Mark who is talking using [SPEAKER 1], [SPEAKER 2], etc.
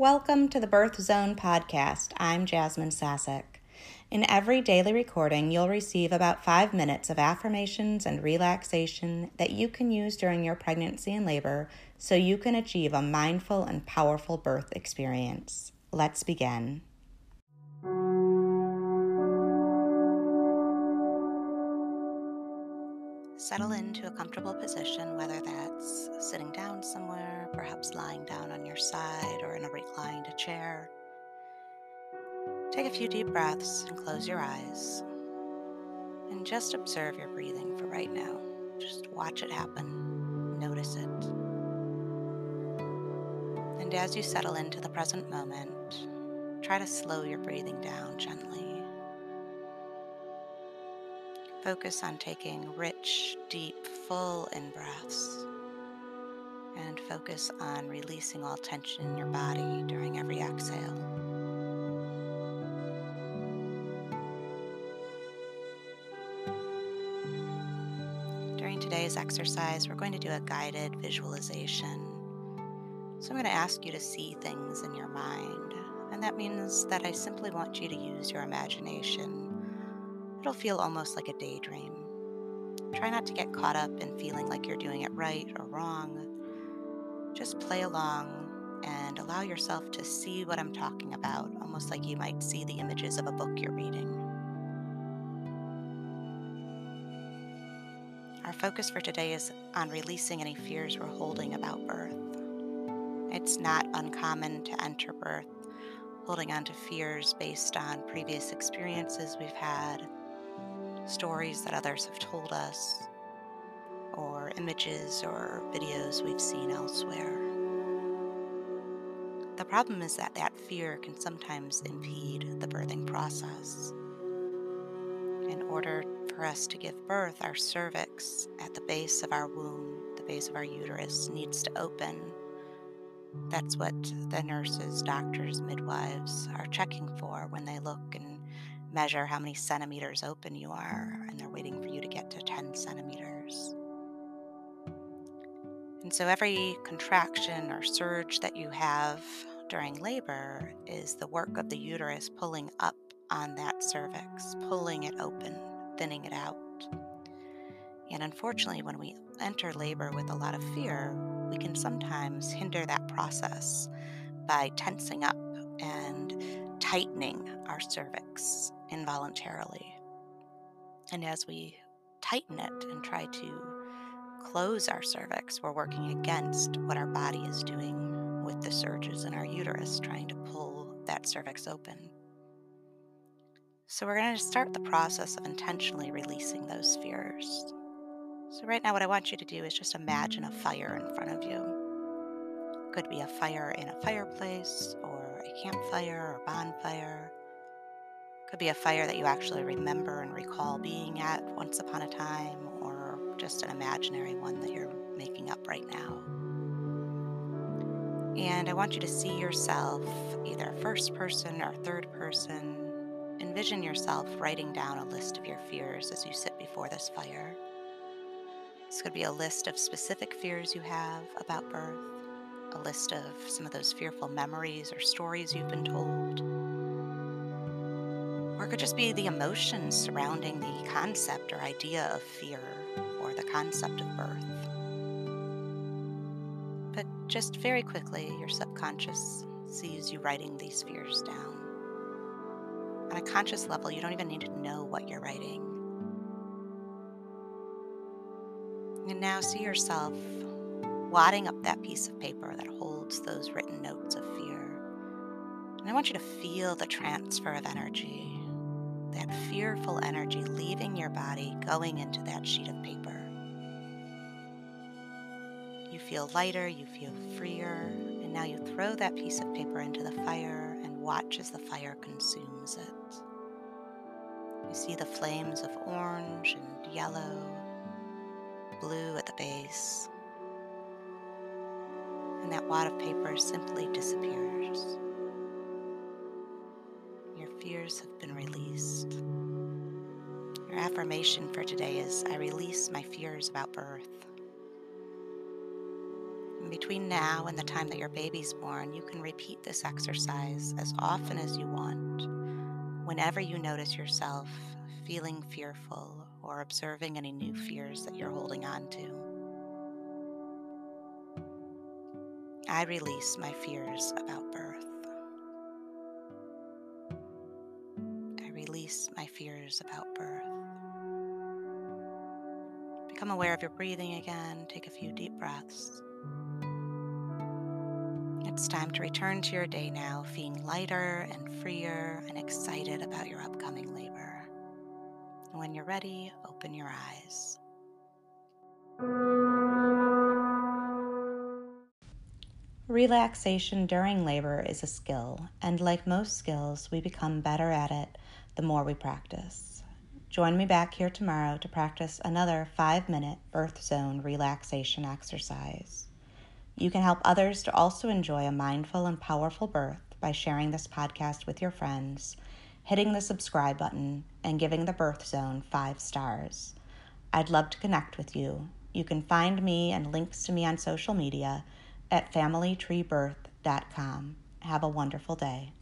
[SPEAKER 1] Welcome to the Birth Zone podcast. I'm Jasmine Sassack. In every daily recording, you'll receive about five minutes of affirmations and relaxation that you can use during your pregnancy and labor so you can achieve a mindful and powerful birth experience. Let's begin. Settle into a comfortable position, whether that's sitting down somewhere, perhaps lying down on your side, or in a reclined chair. Take a few deep breaths and close your eyes. And just observe your breathing for right now. Just watch it happen, notice it. And as you settle into the present moment, try to slow your breathing down gently. Focus on taking rich, deep, full in breaths. And focus on releasing all tension in your body during every exhale. During today's exercise, we're going to do a guided visualization. So I'm going to ask you to see things in your mind. And that means that I simply want you to use your imagination It'll feel almost like a daydream. Try not to get caught up in feeling like you're doing it right or wrong. Just play along and allow yourself to see what I'm talking about, almost like you might see the images of a book you're reading. Our focus for today is on releasing any fears we're holding about birth. It's not uncommon to enter birth holding on to fears based on previous experiences we've had stories that others have told us, or images or videos we've seen elsewhere. The problem is that that fear can sometimes impede the birthing process. In order for us to give birth, our cervix at the base of our womb, the base of our uterus, needs to open. That's what the nurses, doctors, midwives are checking for when they look and measure how many centimeters open you are, and they're waiting for you to get to 10 centimeters. And so every contraction or surge that you have during labor is the work of the uterus pulling up on that cervix, pulling it open, thinning it out. And unfortunately, when we enter labor with a lot of fear, we can sometimes hinder that process by tensing up and tightening our cervix involuntarily. And as we tighten it and try to close our cervix, we're working against what our body is doing with the surges in our uterus, trying to pull that cervix open. So, we're going to start the process of intentionally releasing those fears. So, right now, what I want you to do is just imagine a fire in front of you. It could be a fire in a fireplace or a campfire or bonfire could be a fire that you actually remember and recall being at once upon a time, or just an imaginary one that you're making up right now. And I want you to see yourself, either first person or third person. Envision yourself writing down a list of your fears as you sit before this fire. This could be a list of specific fears you have about birth, a list of some of those fearful memories or stories you've been told or it could just be the emotions surrounding the concept or idea of fear or the concept of birth. But just very quickly, your subconscious sees you writing these fears down. On a conscious level, you don't even need to know what you're writing. And now see yourself wadding up that piece of paper that holds those written notes of fear. And I want you to feel the transfer of energy that fearful energy leaving your body, going into that sheet of paper. You feel lighter, you feel freer, and now you throw that piece of paper into the fire and watch as the fire consumes it. You see the flames of orange and yellow, blue at the base, and that wad of paper simply disappears fears have been released. Your affirmation for today is I release my fears about birth. between now and the time that your baby's born, you can repeat this exercise as often as you want. Whenever you notice yourself feeling fearful or observing any new fears that you're holding on to, I release my fears about birth. Fears about birth. Become aware of your breathing again. Take a few deep breaths. It's time to return to your day now, feeling lighter and freer and excited about your upcoming labor. When you're ready, open your eyes. Relaxation during labor is a skill, and like most skills, we become better at it the more we practice. Join me back here tomorrow to practice another five minute birth zone relaxation exercise. You can help others to also enjoy a mindful and powerful birth by sharing this podcast with your friends, hitting the subscribe button, and giving the birth zone five stars. I'd love to connect with you. You can find me and links to me on social media at familytreebirth.com. Have a wonderful day.